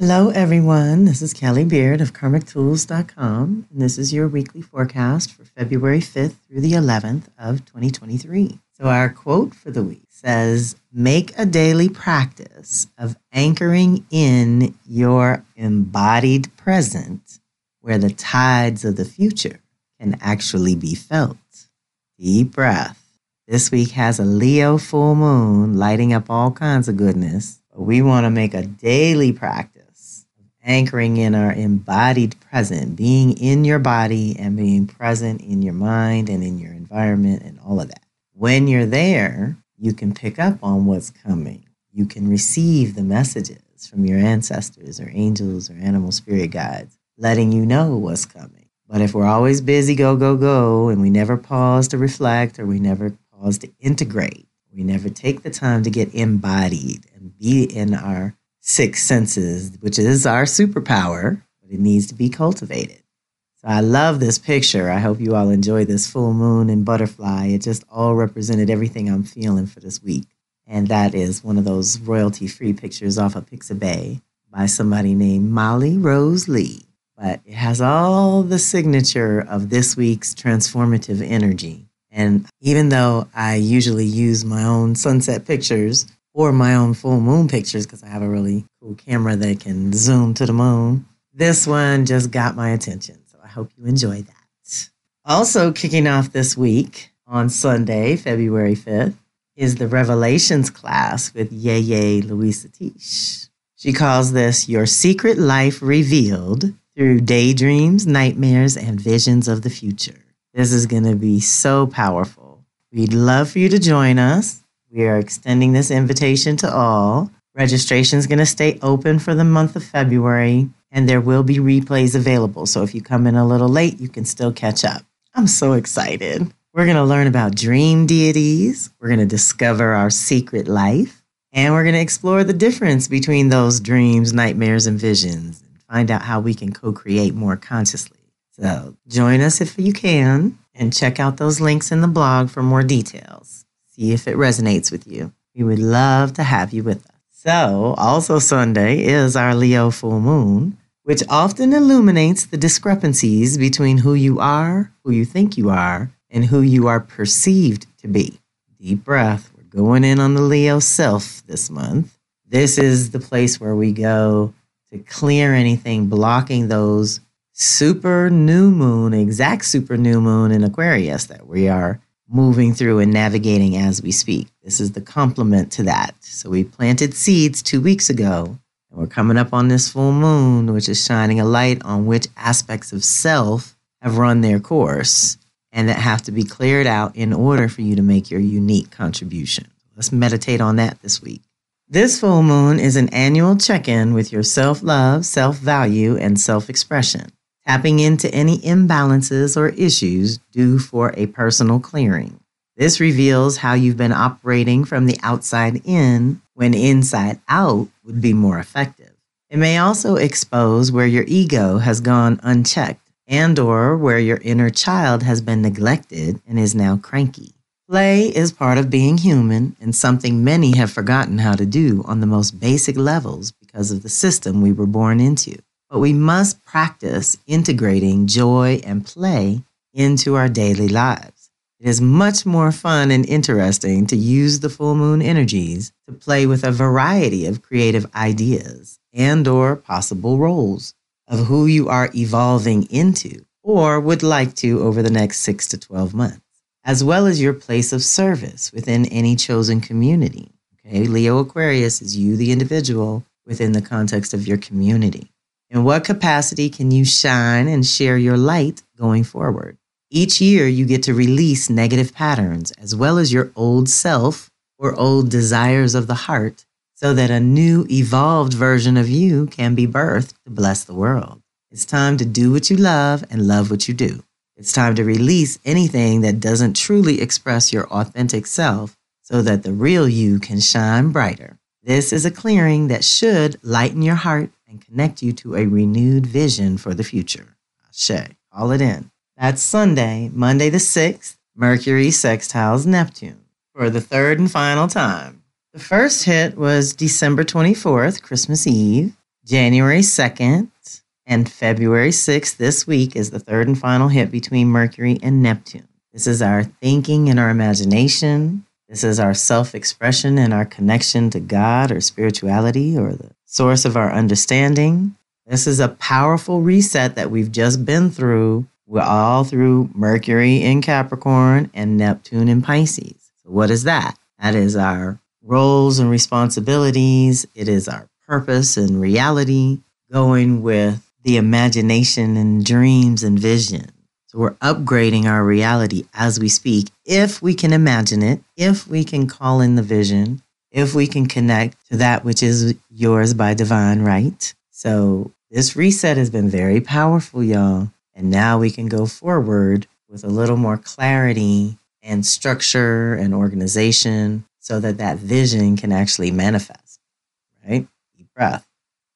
Hello, everyone. This is Kelly Beard of KarmicTools.com, and this is your weekly forecast for February 5th through the 11th of 2023. So, our quote for the week says, Make a daily practice of anchoring in your embodied present where the tides of the future can actually be felt. Deep breath. This week has a Leo full moon lighting up all kinds of goodness. But we want to make a daily practice anchoring in our embodied present, being in your body and being present in your mind and in your environment and all of that. When you're there, you can pick up on what's coming. You can receive the messages from your ancestors or angels or animal spirit guides, letting you know what's coming. But if we're always busy, go, go, go, and we never pause to reflect or we never pause to integrate, we never take the time to get embodied and be in our six senses, which is our superpower, but it needs to be cultivated. So I love this picture. I hope you all enjoy this full moon and butterfly. It just all represented everything I'm feeling for this week. And that is one of those royalty free pictures off of Pixabay by somebody named Molly Rose Lee. But it has all the signature of this week's transformative energy. And even though I usually use my own sunset pictures, or my own full moon pictures because I have a really cool camera that can zoom to the moon. This one just got my attention, so I hope you enjoy that. Also, kicking off this week on Sunday, February 5th, is the Revelations class with Yeye Luisah Teish. She calls this Your Secret Life Revealed through daydreams, nightmares, and visions of the future. This is going to be so powerful. We'd love for you to join us. We are extending this invitation to all. Registration is going to stay open for the month of February, and there will be replays available. So if you come in a little late, you can still catch up. I'm so excited. We're going to learn about dream deities. We're going to discover our secret life. And we're going to explore the difference between those dreams, nightmares, and visions and find out how we can co create more consciously. So join us if you can and check out those links in the blog for more details see if it resonates with you. We would love to have you with us. So, also Sunday is our Leo full moon, which often illuminates the discrepancies between who you are, who you think you are, and who you are perceived to be. Deep breath. We're going in on the Leo self this month. This is the place where we go to clear anything blocking those super new moon, exact super new moon in Aquarius that we are moving through and navigating as we speak. This is the complement to that. So we planted seeds two weeks ago, and we're coming up on this full moon, which is shining a light on which aspects of self have run their course and that have to be cleared out in order for you to make your unique contribution. Let's meditate on that this week. This full moon is an annual check in with your self love, self value, and self expression tapping into any imbalances or issues due for a personal clearing. This reveals how you've been operating from the outside in when inside out would be more effective. It may also expose where your ego has gone unchecked and or where your inner child has been neglected and is now cranky. Play is part of being human and something many have forgotten how to do on the most basic levels because of the system we were born into but we must practice integrating joy and play into our daily lives. It is much more fun and interesting to use the full moon energies to play with a variety of creative ideas and or possible roles of who you are evolving into or would like to over the next 6 to 12 months, as well as your place of service within any chosen community. Okay, Leo Aquarius is you the individual within the context of your community. In what capacity can you shine and share your light going forward? Each year, you get to release negative patterns as well as your old self or old desires of the heart so that a new, evolved version of you can be birthed to bless the world. It's time to do what you love and love what you do. It's time to release anything that doesn't truly express your authentic self so that the real you can shine brighter. This is a clearing that should lighten your heart and connect you to a renewed vision for the future. Ashe, call it in. That's Sunday, Monday the 6th, Mercury sextiles Neptune for the third and final time. The first hit was December 24th, Christmas Eve. January 2nd and February 6th this week is the third and final hit between Mercury and Neptune. This is our thinking and our imagination. This is our self expression and our connection to God or spirituality or the source of our understanding. This is a powerful reset that we've just been through. We're all through Mercury in Capricorn and Neptune in Pisces. So, what is that? That is our roles and responsibilities. It is our purpose and reality going with the imagination and dreams and vision. So we're upgrading our reality as we speak. If we can imagine it, if we can call in the vision, if we can connect to that which is yours by divine right. So this reset has been very powerful, y'all. And now we can go forward with a little more clarity and structure and organization so that that vision can actually manifest, right? Deep breath.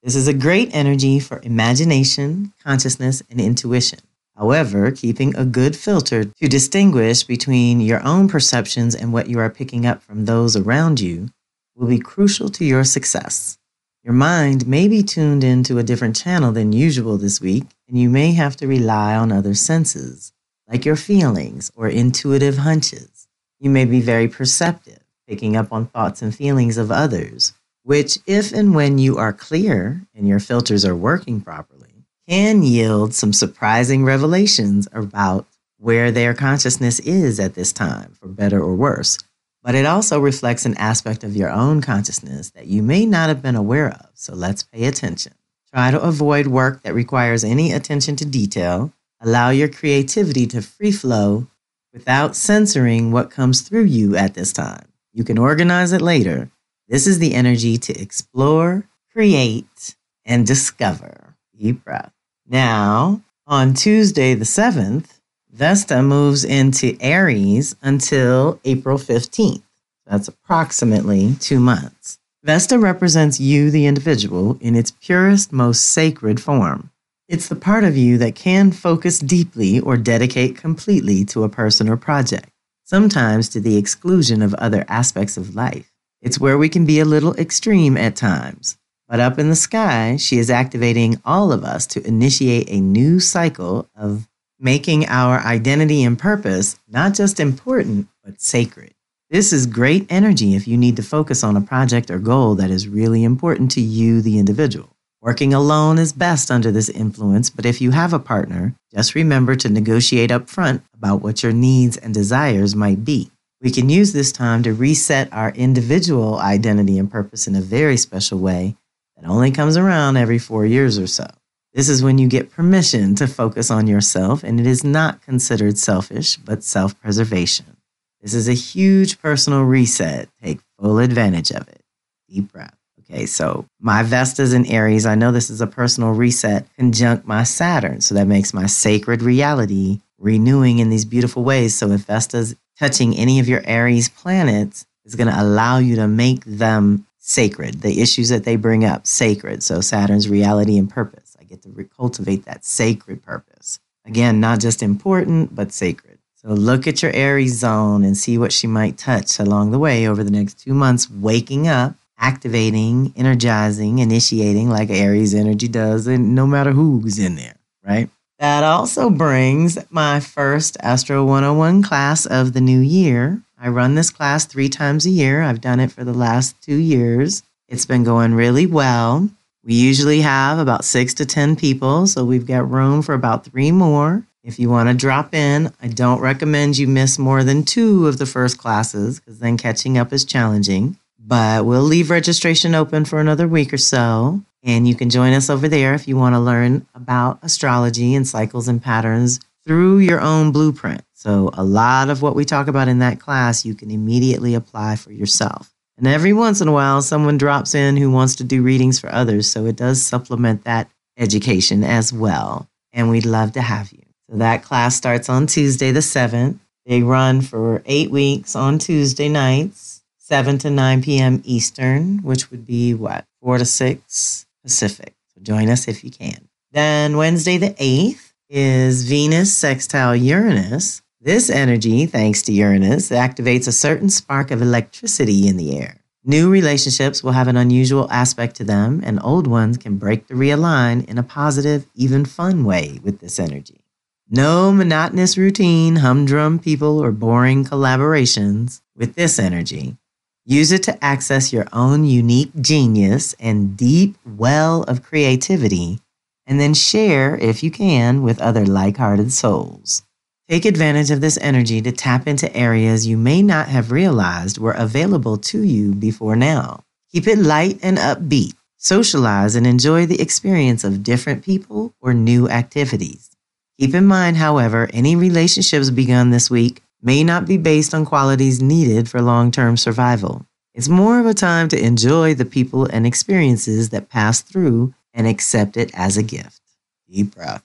This is a great energy for imagination, consciousness, and intuition. However, keeping a good filter to distinguish between your own perceptions and what you are picking up from those around you will be crucial to your success. Your mind may be tuned into a different channel than usual this week, and you may have to rely on other senses, like your feelings or intuitive hunches. You may be very perceptive, picking up on thoughts and feelings of others, which, if and when you are clear and your filters are working properly, can yield some surprising revelations about where their consciousness is at this time, for better or worse but it also reflects an aspect of your own consciousness that you may not have been aware of. So let's pay attention. Try to avoid work that requires any attention to detail. Allow your creativity to free flow without censoring what comes through you at this time. You can organize it later. This is the energy to explore, create, and discover. Deep breath. Now, on Tuesday the 7th, Vesta moves into Aries until April 15th. That's approximately two months. Vesta represents you, the individual, in its purest, most sacred form. It's the part of you that can focus deeply or dedicate completely to a person or project, sometimes to the exclusion of other aspects of life. It's where we can be a little extreme at times. But up in the sky, she is activating all of us to initiate a new cycle of making our identity and purpose not just important, but sacred. This is great energy if you need to focus on a project or goal that is really important to you, the individual. Working alone is best under this influence, but if you have a partner, just remember to negotiate up front about what your needs and desires might be. We can use this time to reset our individual identity and purpose in a very special way that only comes around every four years or so. This is when you get permission to focus on yourself, and it is not considered selfish, but self preservation. This is a huge personal reset. Take full advantage of it. Deep breath. Okay, so my Vesta's in Aries. I know this is a personal reset conjunct my Saturn. So that makes my sacred reality renewing in these beautiful ways. So if Vesta's touching any of your Aries planets, is going to allow you to make them sacred. The issues that they bring up, sacred. So Saturn's reality and purpose get to cultivate that sacred purpose. Again, not just important, but sacred. So look at your Aries zone and see what she might touch along the way over the next two months, waking up, activating, energizing, initiating like Aries energy does, and no matter who's in there, right? That also brings my first Astro 101 class of the new year. I run this class three times a year. I've done it for the last two years. It's been going really well. We usually have about six to 10 people, so we've got room for about three more. If you want to drop in, I don't recommend you miss more than two of the first classes because then catching up is challenging. But we'll leave registration open for another week or so. And you can join us over there if you want to learn about astrology and cycles and patterns through your own blueprint. So, a lot of what we talk about in that class, you can immediately apply for yourself. And every once in a while, someone drops in who wants to do readings for others. So it does supplement that education as well. And we'd love to have you. So that class starts on Tuesday, the 7th. They run for eight weeks on Tuesday nights, 7 to 9 p.m. Eastern, which would be what, 4 to 6 Pacific. So join us if you can. Then Wednesday, the 8th, is Venus sextile Uranus. This energy, thanks to Uranus, activates a certain spark of electricity in the air. New relationships will have an unusual aspect to them, and old ones can break to realign in a positive, even fun way with this energy. No monotonous routine, humdrum people, or boring collaborations with this energy. Use it to access your own unique genius and deep well of creativity, and then share, if you can, with other like hearted souls. Take advantage of this energy to tap into areas you may not have realized were available to you before now. Keep it light and upbeat. Socialize and enjoy the experience of different people or new activities. Keep in mind, however, any relationships begun this week may not be based on qualities needed for long term survival. It's more of a time to enjoy the people and experiences that pass through and accept it as a gift. Deep breath.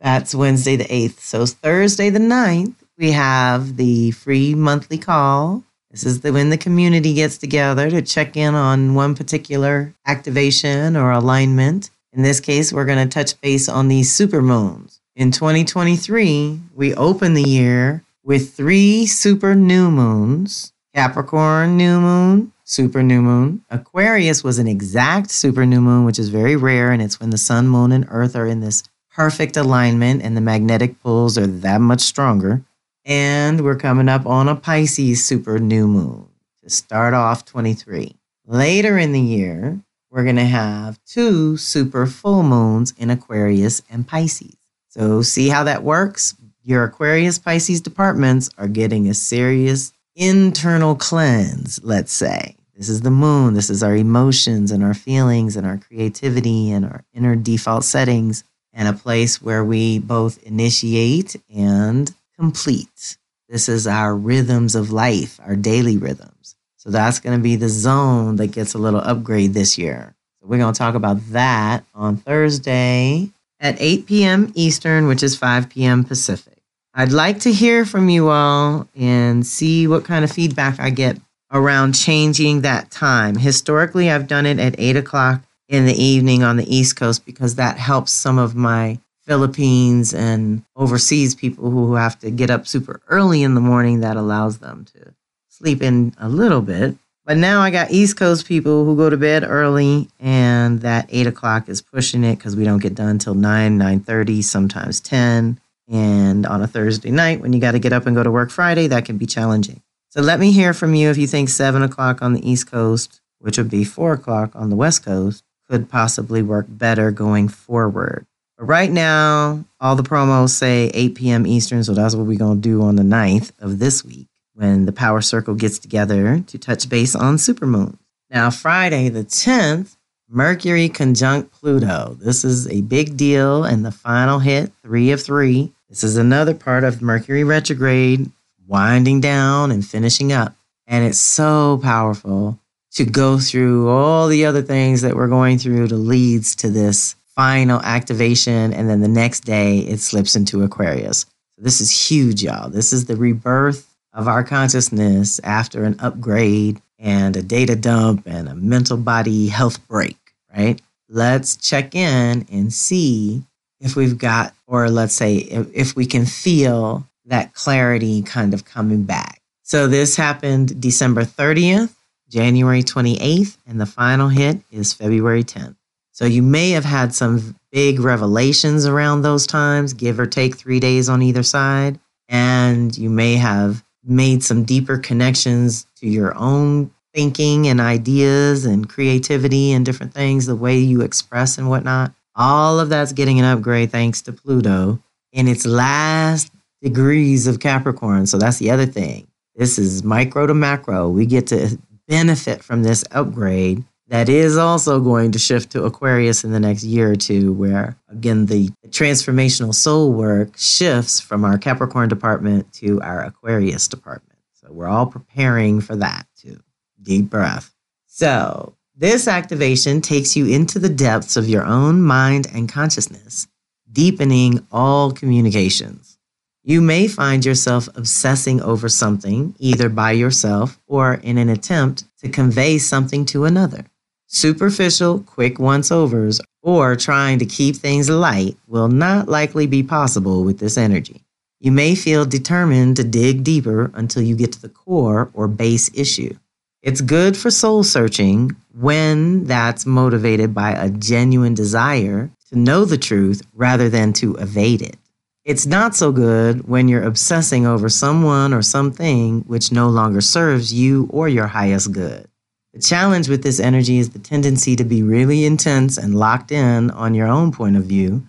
That's Wednesday the 8th. So Thursday the 9th, we have the free monthly call. This is the, when the community gets together to check in on one particular activation or alignment. In this case, we're going to touch base on these super moons. In 2023, we open the year with three super new moons Capricorn new moon, super new moon. Aquarius was an exact super new moon, which is very rare, and it's when the sun, moon, and earth are in this perfect alignment and the magnetic pulls are that much stronger. And we're coming up on a Pisces super new moon to start off 23. Later in the year, we're going to have two super full moons in Aquarius and Pisces. So, see how that works? Your Aquarius Pisces departments are getting a serious internal cleanse, let's say. This is the moon. This is our emotions and our feelings and our creativity and our inner default settings and a place where we both initiate and complete. This is our rhythms of life, our daily rhythms. So that's going to be the zone that gets a little upgrade this year. So we're going to talk about that on Thursday at 8 p.m. Eastern, which is 5 p.m. Pacific. I'd like to hear from you all and see what kind of feedback I get around changing that time. Historically, I've done it at 8 o'clock in the evening on the East Coast because that helps some of my Philippines and overseas people who have to get up super early in the morning. That allows them to sleep in a little bit. But now I got East Coast people who go to bed early, and that eight o'clock is pushing it because we don't get done till nine, nine thirty, sometimes ten. And on a Thursday night, when you got to get up and go to work Friday, that can be challenging. So let me hear from you if you think seven o'clock on the East Coast, which would be four o'clock on the West Coast, could possibly work better going forward. But right now, all the promos say 8 p.m. Eastern, so that's what we're going to do on the 9th of this week when the Power Circle gets together to touch base on supermoons. Now, Friday the 10th, Mercury conjunct Pluto. This is a big deal and the final hit, three of three. This is another part of Mercury retrograde, winding down and finishing up. And it's so powerful to go through all the other things that we're going through to leads to this final activation. And then the next day it slips into Aquarius. So this is huge, y'all. This is the rebirth of our consciousness after an upgrade and a data dump and a mental body health break, right? Let's check in and see if we've got, or let's say, if, if we can feel that clarity kind of coming back. So this happened December 30th January 28th, and the final hit is February 10th. So you may have had some big revelations around those times, give or take three days on either side. And you may have made some deeper connections to your own thinking and ideas and creativity and different things, the way you express and whatnot. All of that's getting an upgrade thanks to Pluto in its last degrees of Capricorn. So that's the other thing. This is micro to macro. We get to benefit from this upgrade that is also going to shift to Aquarius in the next year or two, where again, the transformational soul work shifts from our Capricorn department to our Aquarius department. So we're all preparing for that too. Deep breath. So this activation takes you into the depths of your own mind and consciousness, deepening all communications. You may find yourself obsessing over something, either by yourself or in an attempt to convey something to another. Superficial, quick once overs, or trying to keep things light will not likely be possible with this energy. You may feel determined to dig deeper until you get to the core or base issue. It's good for soul searching when that's motivated by a genuine desire to know the truth rather than to evade it. It's not so good when you're obsessing over someone or something which no longer serves you or your highest good. The challenge with this energy is the tendency to be really intense and locked in on your own point of view,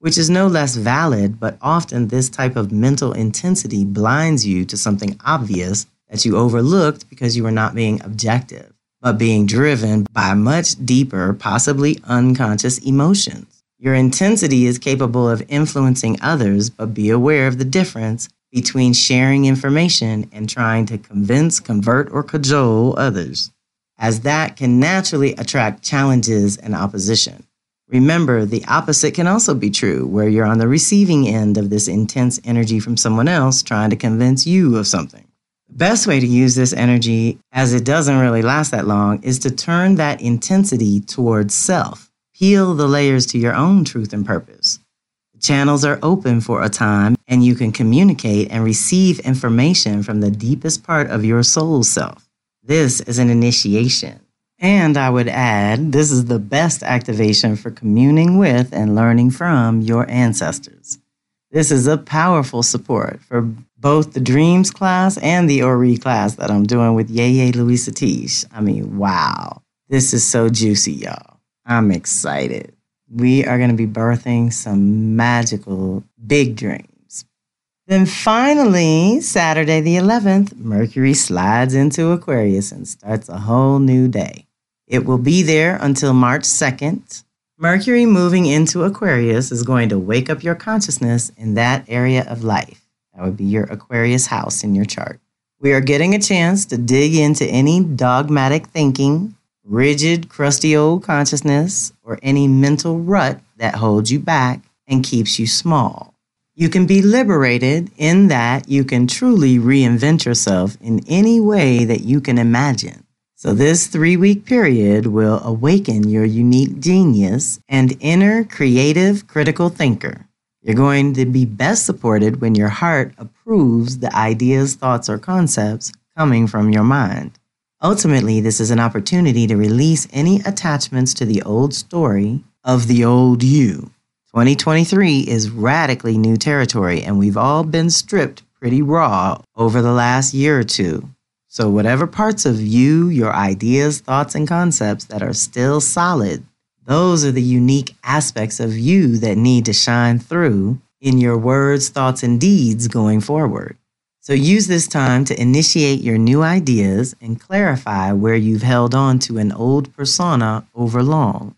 which is no less valid, but often this type of mental intensity blinds you to something obvious that you overlooked because you were not being objective, but being driven by much deeper, possibly unconscious emotions. Your intensity is capable of influencing others, but be aware of the difference between sharing information and trying to convince, convert, or cajole others, as that can naturally attract challenges and opposition. Remember, the opposite can also be true, where you're on the receiving end of this intense energy from someone else trying to convince you of something. The best way to use this energy, as it doesn't really last that long, is to turn that intensity towards self Peel the layers to your own truth and purpose. The channels are open for a time, and you can communicate and receive information from the deepest part of your soul self. This is an initiation. And I would add, this is the best activation for communing with and learning from your ancestors. This is a powerful support for both the Dreams class and the Ori class that I'm doing with Yeye Luisah Teish. I mean, wow. This is so juicy, y'all. I'm excited. We are going to be birthing some magical big dreams. Then finally, Saturday the 11th, Mercury slides into Aquarius and starts a whole new day. It will be there until March 2nd. Mercury moving into Aquarius is going to wake up your consciousness in that area of life. That would be your Aquarius house in your chart. We are getting a chance to dig into any dogmatic thinking rigid, crusty old consciousness, or any mental rut that holds you back and keeps you small. You can be liberated in that you can truly reinvent yourself in any way that you can imagine. So, this three week period will awaken your unique genius and inner creative critical thinker. You're going to be best supported when your heart approves the ideas, thoughts, or concepts coming from your mind. Ultimately, this is an opportunity to release any attachments to the old story of the old you. 2023 is radically new territory, and we've all been stripped pretty raw over the last year or two. So, whatever parts of you, your ideas, thoughts, and concepts that are still solid, those are the unique aspects of you that need to shine through in your words, thoughts, and deeds going forward. So use this time to initiate your new ideas and clarify where you've held on to an old persona over long.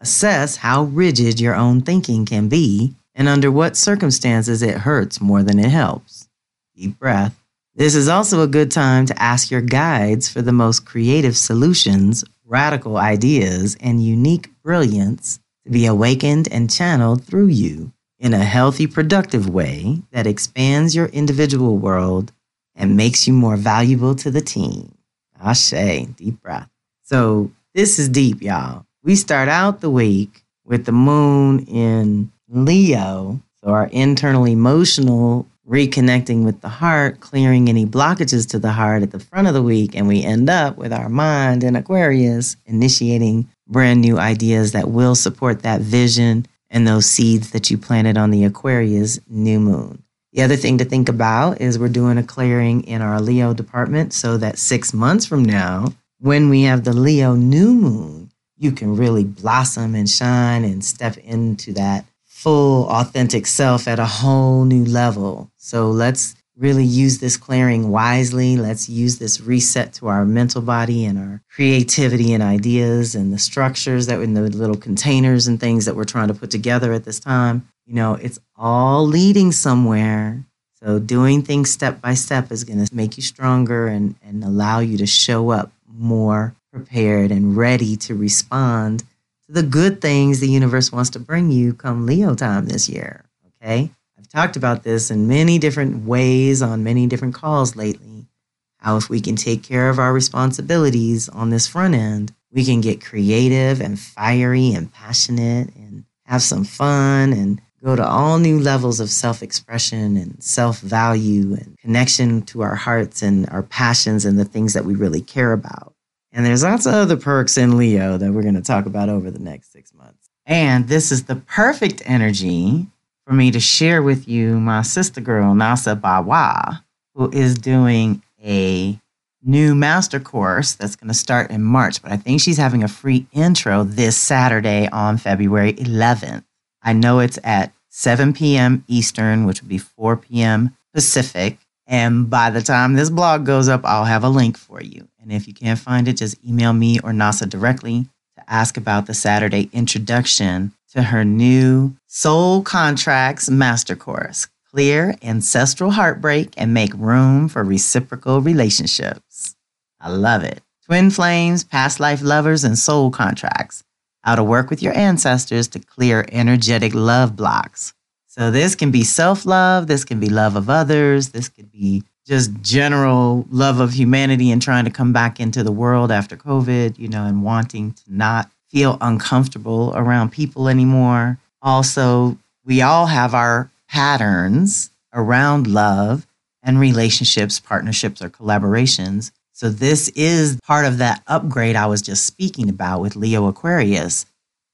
Assess how rigid your own thinking can be and under what circumstances it hurts more than it helps. Deep breath. This is also a good time to ask your guides for the most creative solutions, radical ideas, and unique brilliance to be awakened and channeled through you in a healthy, productive way that expands your individual world and makes you more valuable to the team. Ashe, deep breath. So this is deep, y'all. We start out the week with the moon in Leo. So our internal emotional reconnecting with the heart, clearing any blockages to the heart at the front of the week. And we end up with our mind in Aquarius, initiating brand new ideas that will support that vision and those seeds that you planted on the Aquarius new moon. The other thing to think about is we're doing a clearing in our Leo department so that six months from now, when we have the Leo new moon, you can really blossom and shine and step into that full authentic self at a whole new level. So let's really use this clearing wisely. Let's use this reset to our mental body and our creativity and ideas and the structures that in the little containers and things that we're trying to put together at this time. You know, it's all leading somewhere. So doing things step by step is going to make you stronger and, and allow you to show up more prepared and ready to respond to the good things the universe wants to bring you come Leo time this year. Okay talked about this in many different ways on many different calls lately. How, if we can take care of our responsibilities on this front end, we can get creative and fiery and passionate and have some fun and go to all new levels of self expression and self value and connection to our hearts and our passions and the things that we really care about. And there's lots of other perks in Leo that we're going to talk about over the next six months. And this is the perfect energy for me to share with you my sister girl, Nasa Bawa, who is doing a new master course that's going to start in March. But I think she's having a free intro this Saturday on February 11th. I know it's at 7 p.m. Eastern, which would be 4 p.m. Pacific. And by the time this blog goes up, I'll have a link for you. And if you can't find it, just email me or Nasa directly to ask about the Saturday introduction to her new Soul Contracts Master Course Clear Ancestral Heartbreak and Make Room for Reciprocal Relationships. I love it. Twin flames, past life lovers, and soul contracts. How to work with your ancestors to clear energetic love blocks. So, this can be self love, this can be love of others, this could be just general love of humanity and trying to come back into the world after COVID, you know, and wanting to not feel uncomfortable around people anymore. Also, we all have our patterns around love and relationships, partnerships, or collaborations. So, this is part of that upgrade I was just speaking about with Leo Aquarius.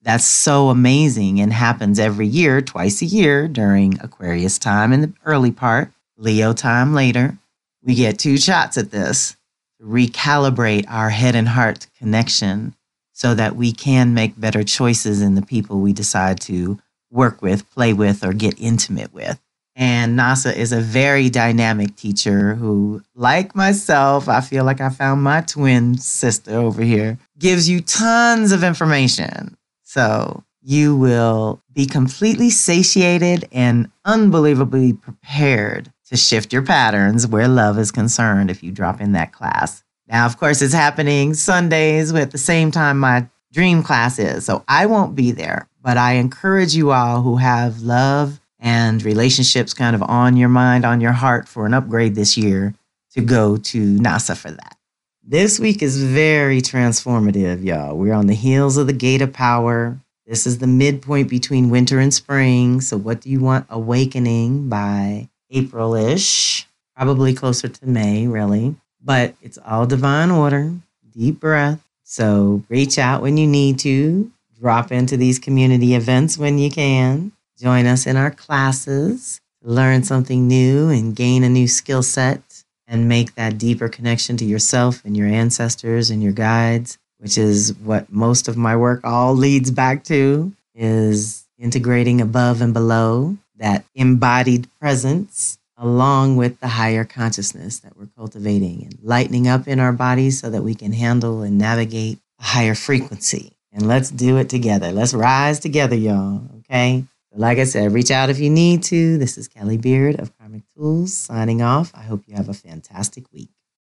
That's so amazing and happens every year, twice a year during Aquarius time in the early part, Leo time later. We get two shots at this to recalibrate our head and heart connection so that we can make better choices in the people we decide to work with, play with, or get intimate with. And Nasa is a very dynamic teacher who, like myself, I feel like I found my twin sister over here, gives you tons of information. So you will be completely satiated and unbelievably prepared to shift your patterns where love is concerned if you drop in that class. Now, of course, it's happening Sundays at the same time my dream class is. So I won't be there, but I encourage you all who have love and relationships kind of on your mind, on your heart for an upgrade this year to go to Nasa for that. This week is very transformative, y'all. We're on the heels of the Gate of Power. This is the midpoint between winter and spring. So, what do you want awakening by April ish? Probably closer to May, really but it's all divine order, deep breath. So reach out when you need to, drop into these community events when you can, join us in our classes, learn something new and gain a new skill set and make that deeper connection to yourself and your ancestors and your guides, which is what most of my work all leads back to is integrating above and below that embodied presence along with the higher consciousness that we're cultivating and lightening up in our bodies so that we can handle and navigate a higher frequency. And let's do it together. Let's rise together, y'all. Okay. like I said, reach out if you need to. This is Kelly Beard of Karmic Tools signing off. I hope you have a fantastic week.